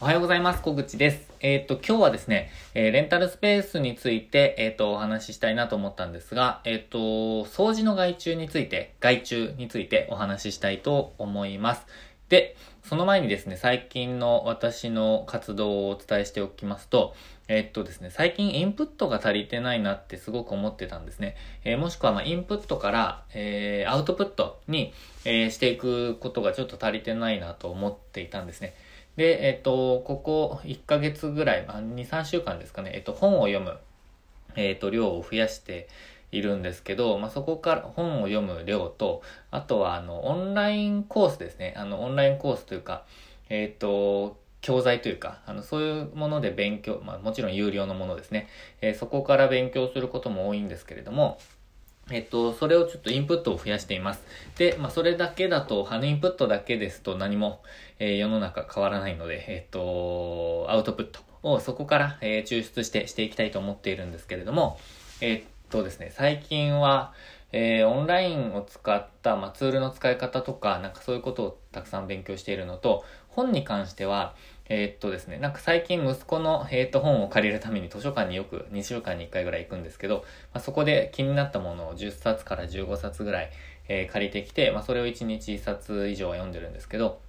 おはようございます。小口です。えっ、ー、と、今日はですね、えー、レンタルスペースについて、えっ、ー、と、お話ししたいなと思ったんですが、えっ、と、掃除の外注について、外注についてお話ししたいと思います。で、その前にですね、最近の私の活動をお伝えしておきますと、えっとですね、最近インプットが足りてないなってすごく思ってたんですね。えー、もしくは、まインプットから、えー、アウトプットに、えー、していくことがちょっと足りてないなと思っていたんですね。で、えっ、と、ここ1ヶ月ぐらい、まあ、2、3週間ですかね、えっ、と、本を読む、えっ、と、量を増やしているんですけど、まあ、そこから本を読む量と、あとは、あの、オンラインコースですね。あの、オンラインコースというか、えっ、と、教材というか、あの、そういうもので勉強、まあ、もちろん有料のものですね。えー、そこから勉強することも多いんですけれども、えっと、それをちょっとインプットを増やしています。で、まあ、それだけだと、ハのインプットだけですと何も、えー、世の中変わらないので、えっと、アウトプットをそこから、えー、抽出してしていきたいと思っているんですけれども、え、っとですね、最近は、えー、オンラインを使った、まあ、ツールの使い方とか、なんかそういうことをたくさん勉強しているのと、本に関しては、えー、っとですね、なんか最近息子の、えー、っと本を借りるために図書館によく2週間に1回ぐらい行くんですけど、まあ、そこで気になったものを10冊から15冊ぐらい、えー、借りてきて、まあ、それを1日1冊以上は読んでるんですけど、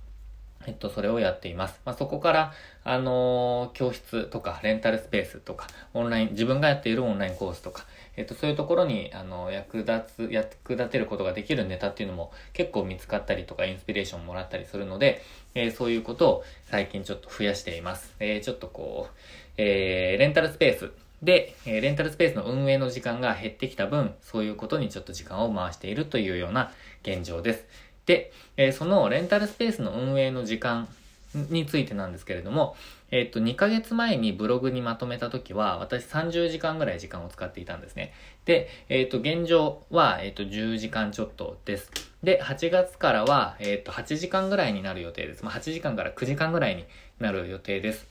えっと、それをやっています。まあ、そこから、あのー、教室とか、レンタルスペースとか、オンライン、自分がやっているオンラインコースとか、えっと、そういうところに、あの、役立つ、役立てることができるネタっていうのも結構見つかったりとか、インスピレーションもらったりするので、えー、そういうことを最近ちょっと増やしています。えー、ちょっとこう、えー、レンタルスペースで、えレンタルスペースの運営の時間が減ってきた分、そういうことにちょっと時間を回しているというような現状です。で、えー、そのレンタルスペースの運営の時間についてなんですけれども、えっ、と、2ヶ月前にブログにまとめた時は、私30時間ぐらい時間を使っていたんですね。で、えっ、と、現状は、えっ、と、10時間ちょっとです。で、8月からは、えっ、と、8時間ぐらいになる予定です。まあ、8時間から9時間ぐらいになる予定です。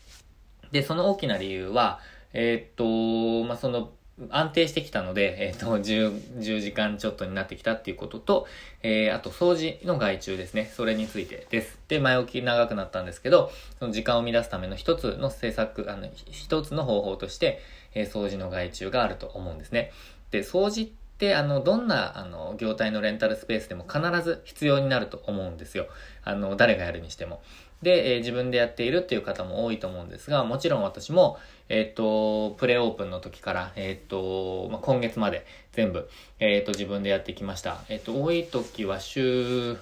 で、その大きな理由は、えっ、と、まあ、その、安定してきたので、えっ、ー、と、10、10時間ちょっとになってきたっていうことと、えー、あと、掃除の外注ですね。それについてです。で、前置き長くなったんですけど、その時間を乱すための一つの政策、あの、一つの方法として、えー、掃除の外注があると思うんですね。で、掃除って、であの、どんな、あの、業態のレンタルスペースでも必ず必要になると思うんですよ。あの、誰がやるにしても。で、えー、自分でやっているっていう方も多いと思うんですが、もちろん私も、えっ、と、プレオープンの時から、えっ、と、まあ、今月まで全部、えっ、と、自分でやってきました。えっ、と、多い時は週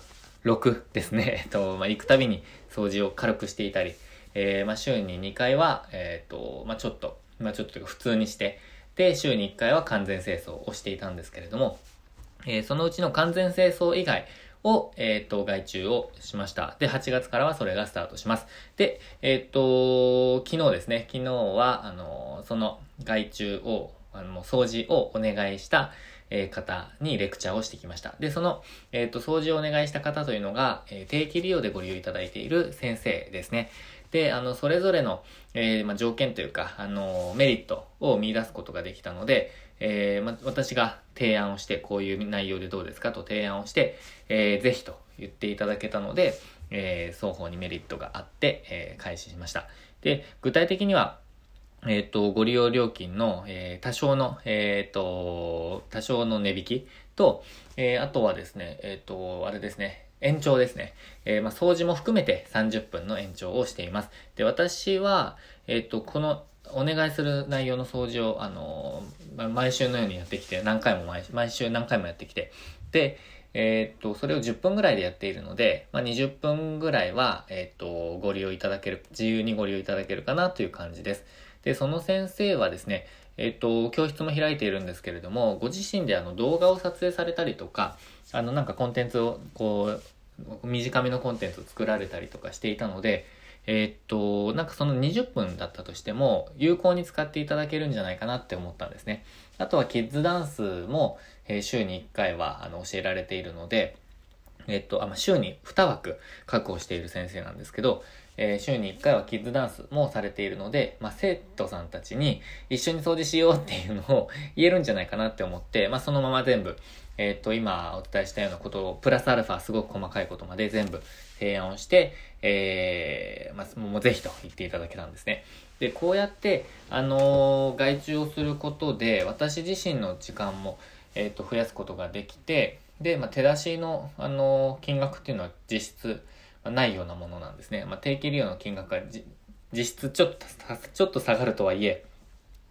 6ですね。えっと、まあ、行くたびに掃除を軽くしていたり、えまあ、週に2回は、えっと、ま、ちょっと、ま、ちょっと普通にして、で、週に1回は完全清掃をしていたんですけれども、えそのうちの完全清掃以外、を、えっ、と、外注をしました。で、8月からはそれがスタートします。で、えっ、と、昨日ですね、昨日は、あの、その外注を、あの、掃除をお願いした、え方にレクチャーをしてきました。で、その、えっ、と、掃除をお願いした方というのが、え定期利用でご利用いただいている先生ですね。で、あの、それぞれの、えまあ、条件というか、あの、メリットを見出すことができたので、えー、ま、私が提案をして、こういう内容でどうですか？と提案をして、えー、ぜひと言っていただけたので、えー、双方にメリットがあって、えー、開始しました。で、具体的には、えっ、ー、と、ご利用料金の、えー、多少の、えっ、ー、と、多少の値引きと、えー、あとはですね、えっ、と、あれですね、延長ですね。えー、まあ、掃除も含めて30分の延長をしています。で、私は、えっ、と、このお願いする内容の掃除を、あの毎週のようにやってきて、何回も毎毎週何回もやってきて、で、え、っと、それを10分ぐらいでやっているので、まあ、20分ぐらいは、え、っと、ご利用いただける、自由にご利用いただけるかなという感じです。で、その先生はですね、えっと、教室も開いているんですけれども、ご自身であの動画を撮影されたりとか、あのなんかコンテンツを、こう、短めのコンテンツを作られたりとかしていたので、えー、っと、なんかその20分だったとしても、有効に使っていただけるんじゃないかなって思ったんですね。あとはキッズダンスも、えー、週に1回はあの教えられているので、えっと、あ、ま、週に2枠確保している先生なんですけど、えー、週に1回はキッズダンスもされているので、まあ、生徒さんたちに一緒に掃除しようっていうのを言えるんじゃないかなって思って、まあ、そのまま全部、えっ、と、今お伝えしたようなことを、プラスアルファすごく細かいことまで全部提案をして、えー、まあ、もうぜひと言っていただけたんですね。で、こうやって、あのー、外注をすることで、私自身の時間も、えっ、と、増やすことができて、で、まあ、手出しの、あのー、金額っていうのは実質、ないようなものなんですね。まあ、定期利用の金額が実質ちょっと、ちょっと下がるとはいえ、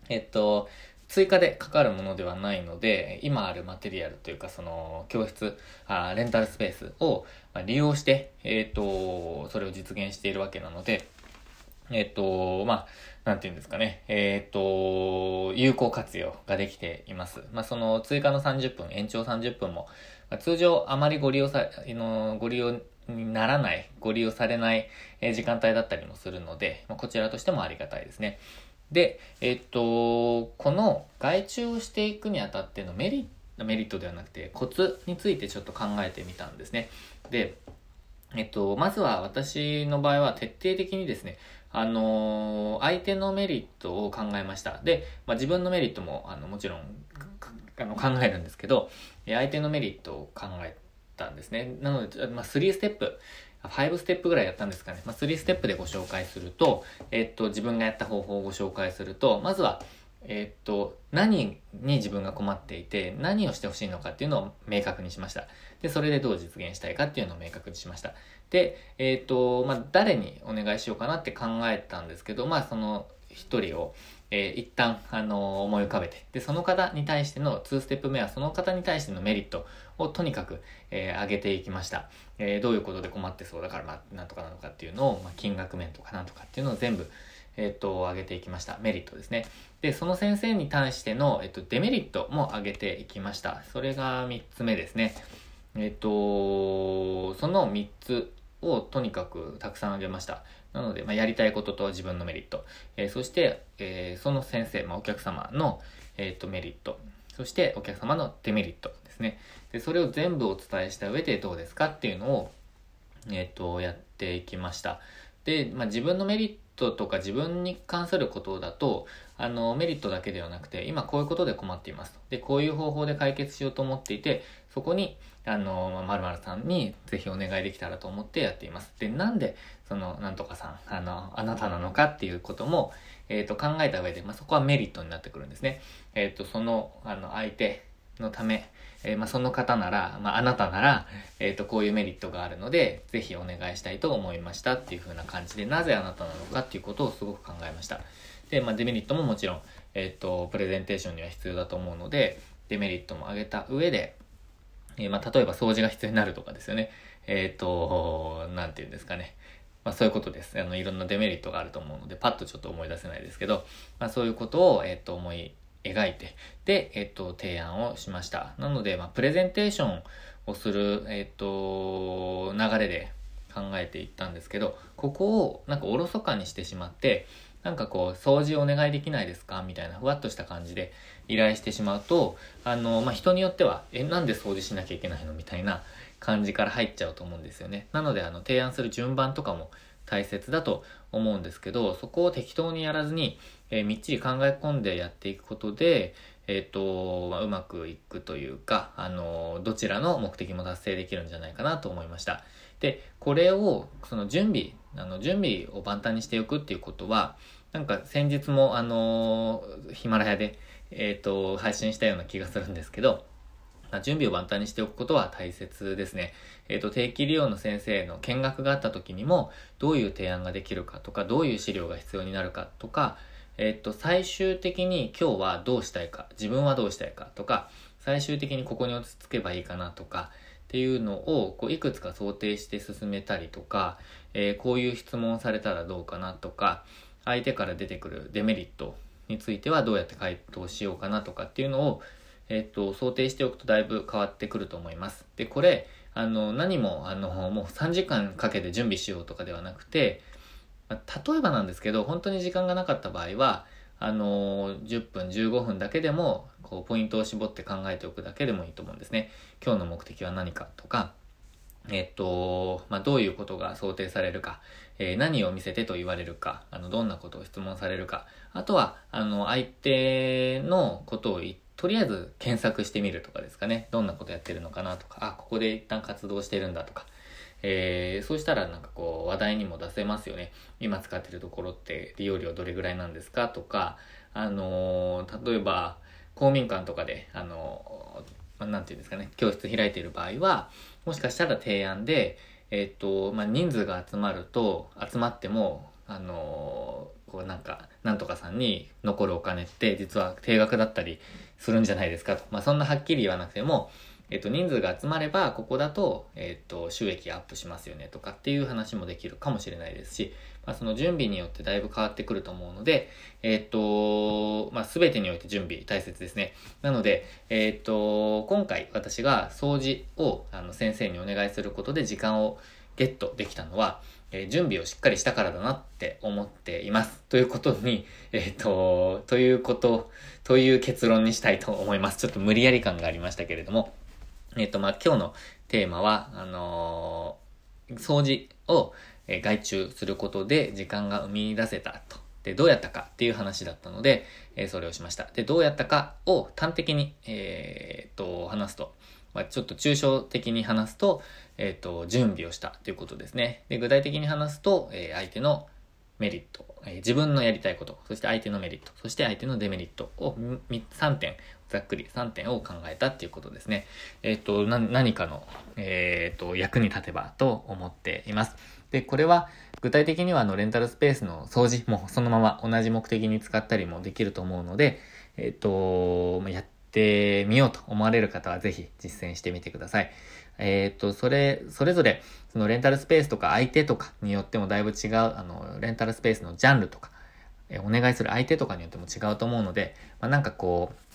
えっと、追加でかかるものではないので、今あるマテリアルというか、その、教室、あレンタルスペースを利用して、えっ、と、それを実現しているわけなので、えっ、と、まあ、なんていうんですかね、えっ、と、有効活用ができています。まあ、その追加の30分、延長30分も、通常あまりご利用さ、のご利用にならない、ご利用されない時間帯だったりもするので、こちらとしてもありがたいですね。で、えっと、この外注をしていくにあたってのメリット、メリットではなくてコツについてちょっと考えてみたんですね。で、えっと、まずは私の場合は徹底的にですね、あのー、相手のメリットを考えました。で、まあ、自分のメリットも、あの、もちろん、あの、考えるんですけど、相手のメリットを考えたんですね。なので、まあ、3ステップ。5ステップぐらいやったんですかね。まあ、3ステップでご紹介すると、えっと、自分がやった方法をご紹介すると、まずは、えっと、何に自分が困っていて、何をしてほしいのかっていうのを明確にしました。で、それでどう実現したいかっていうのを明確にしました。で、えっと、まあ、誰にお願いしようかなって考えたんですけど、まあ、その一人を、えー、一旦、あのー、思い浮かべて、で、その方に対しての2ステップ目は、その方に対してのメリットをとにかく、えー、上げていきました。え、どういうことで困ってそうだから、まあ、なんとかなのかっていうのを、まあ、金額面とかなんとかっていうのを全部、えっ、と、上げていきました。メリットですね。で、その先生に対しての、えっ、と、デメリットも上げていきました。それが3つ目ですね。えっ、と、その3つをとにかくたくさん上げました。なので、まあ、やりたいことと自分のメリット、えー、そして、えー、その先生、まあ、お客様の、えーと、メリット、そしてお客様のデメリットですね。で、それを全部お伝えした上でどうですかっていうのを、えっ、と、やっていきました。で、まあ、自分のメリットとか自分に関することだと、あの、メリットだけではなくて、今こういうことで困っています。で、こういう方法で解決しようと思っていて、そこに、あの、まるまるさんにぜひお願いできたらと思ってやっています。で、なんで、その、なんとかさん、あの、あなたなのかっていうことも、えっ、ー、と、考えた上で、まあ、そこはメリットになってくるんですね。えっ、ー、と、その、あの、相手のため、えー、まあ、その方なら、まあ、あなたなら、えっ、と、こういうメリットがあるので、ぜひお願いしたいと思いましたっていう風な感じで、なぜあなたなのかっていうことをすごく考えました。で、まあ、デメリットももちろん、えっ、と、プレゼンテーションには必要だと思うので、デメリットも上げた上で、えー、まあ、例えば掃除が必要になるとかですよね。えっ、ー、と、なんて言うんですかね。まあ、そういうことです。あの、いろんなデメリットがあると思うので、パッとちょっと思い出せないですけど、まあ、そういうことを、えっ、ー、と、思い描いて、で、えっ、と、提案をしました。なので、まあ、プレゼンテーションをする、えっ、と、流れで考えていったんですけど、ここをなんかおろそかにしてしまって、なんかこう、掃除お願いできないですか？みたいなふわっとした感じで依頼してしまうと、あの、まあ、人によっては、え、なんで掃除しなきゃいけないの？みたいな感じから入っちゃうと思うんですよね。なので、あの、提案する順番とかも大切だと思うんですけど、そこを適当にやらずに、えー、みっちり考え込んでやっていくことで、えっ、ー、と、まあ、うまくいくというか、あの、どちらの目的も達成できるんじゃないかなと思いました。で、これを、その準備、あの、準備を万端にしておくっていうことは、なんか先日もあのー、ヒマラヤで、えっ、ー、と、配信したような気がするんですけど、ま準備を万端にしておくことは大切ですね。えっ、ー、と、定期利用の先生の見学があった時にも、どういう提案ができるかとか、どういう資料が必要になるかとか、えっ、と、最終的に今日はどうしたいか、自分はどうしたいかとか、最終的にここに落ち着けばいいかなとか、っていうのをこういくつか想定して進めたりとか、えー、こういう質問されたらどうかなとか、相手から出てくるデメリットについてはどうやって回答しようかなとかっていうのを、えっと、想定しておくとだいぶ変わってくると思います。で、これ、あの、何も、あの、もう3時間かけて準備しようとかではなくて、ま例えばなんですけど、本当に時間がなかった場合は、あの、10分、15分だけでも、こう、ポイントを絞って考えておくだけでもいいと思うんですね。今日の目的は何かとか、えっと、まあ、どういうことが想定されるか、えー、何を見せてと言われるか、あの、どんなことを質問されるか、あとは、あの、相手のことをとりあえず検索してみるとかですかね。どんなことやってるのかなとか、あ、ここで一旦活動してるんだとか、えー、そうしたらなんかこう話題にも出せますよね。今使ってるところって利用料どれぐらいなんですかとか、あのー、例えば公民館とかで、あのー、なんていうんですかね、教室開いている場合は、もしかしたら提案で、えっ、と、まあ、人数が集まると、集まっても、あのこうなんか、なんとかさんに残るお金って実は定額だったりするんじゃないですかと。まあ、そんなはっきり言わなくても、えっと、人数が集まれば、ここだと、えっと、収益アップしますよねとかっていう話もできるかもしれないですし、まあ、その準備によってだいぶ変わってくると思うので、えっと、まあ、すべてにおいて準備大切ですね。なので、えっと、今回私が掃除をあの先生にお願いすることで時間をゲットできたのは、えー、準備をしっかりしたからだなって思っています。ということに、えっ、ー、と、ということ、という結論にしたいと思います。ちょっと無理やり感がありましたけれども。えっ、ー、と、まあ、今日のテーマは、あのー、掃除を、え、外注することで時間が生み出せたと。で、どうやったかっていう話だったので、え、それをしました。で、どうやったかを端的に、えー、と、話すと、まあ、ちょっと抽象的に話すと、えっ、と、準備をしたということですね。で、具体的に話すと、え相手のメリット、え自分のやりたいこと、そして相手のメリット、そして相手のデメリットを3点、ざっくり3点を考えたっていうことですね。えっ、ー、と、何かの、えっ、ー、と、役に立てばと思っています。で、これは具体的にはあのレンタルスペースの掃除もそのまま同じ目的に使ったりもできると思うので、えっ、ー、と、やってみようと思われる方はぜひ実践してみてください。えっ、と、それ、それぞれ、そのレンタルスペースとか相手とかによってもだいぶ違う、あの、レンタルスペースのジャンルとか、えお願いする相手とかによっても違うと思うので、まあ、なんかこう、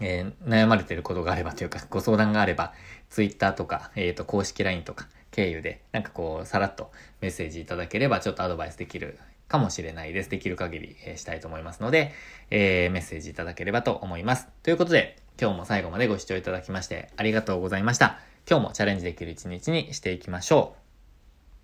えー、悩まれてることがあればというか、ご相談があれば、Twitter とか、えっ、ー、と、公式 LINE とか、経由で、なんかこう、さらっとメッセージいただければ、ちょっとアドバイスできるかもしれないです。できる限り、えー、したいと思いますので、え、メッセージいただければと思います。ということで、今日も最後までご視聴いただきまして、ありがとうございました。今日もチャレンジできる一日にしていきましょう。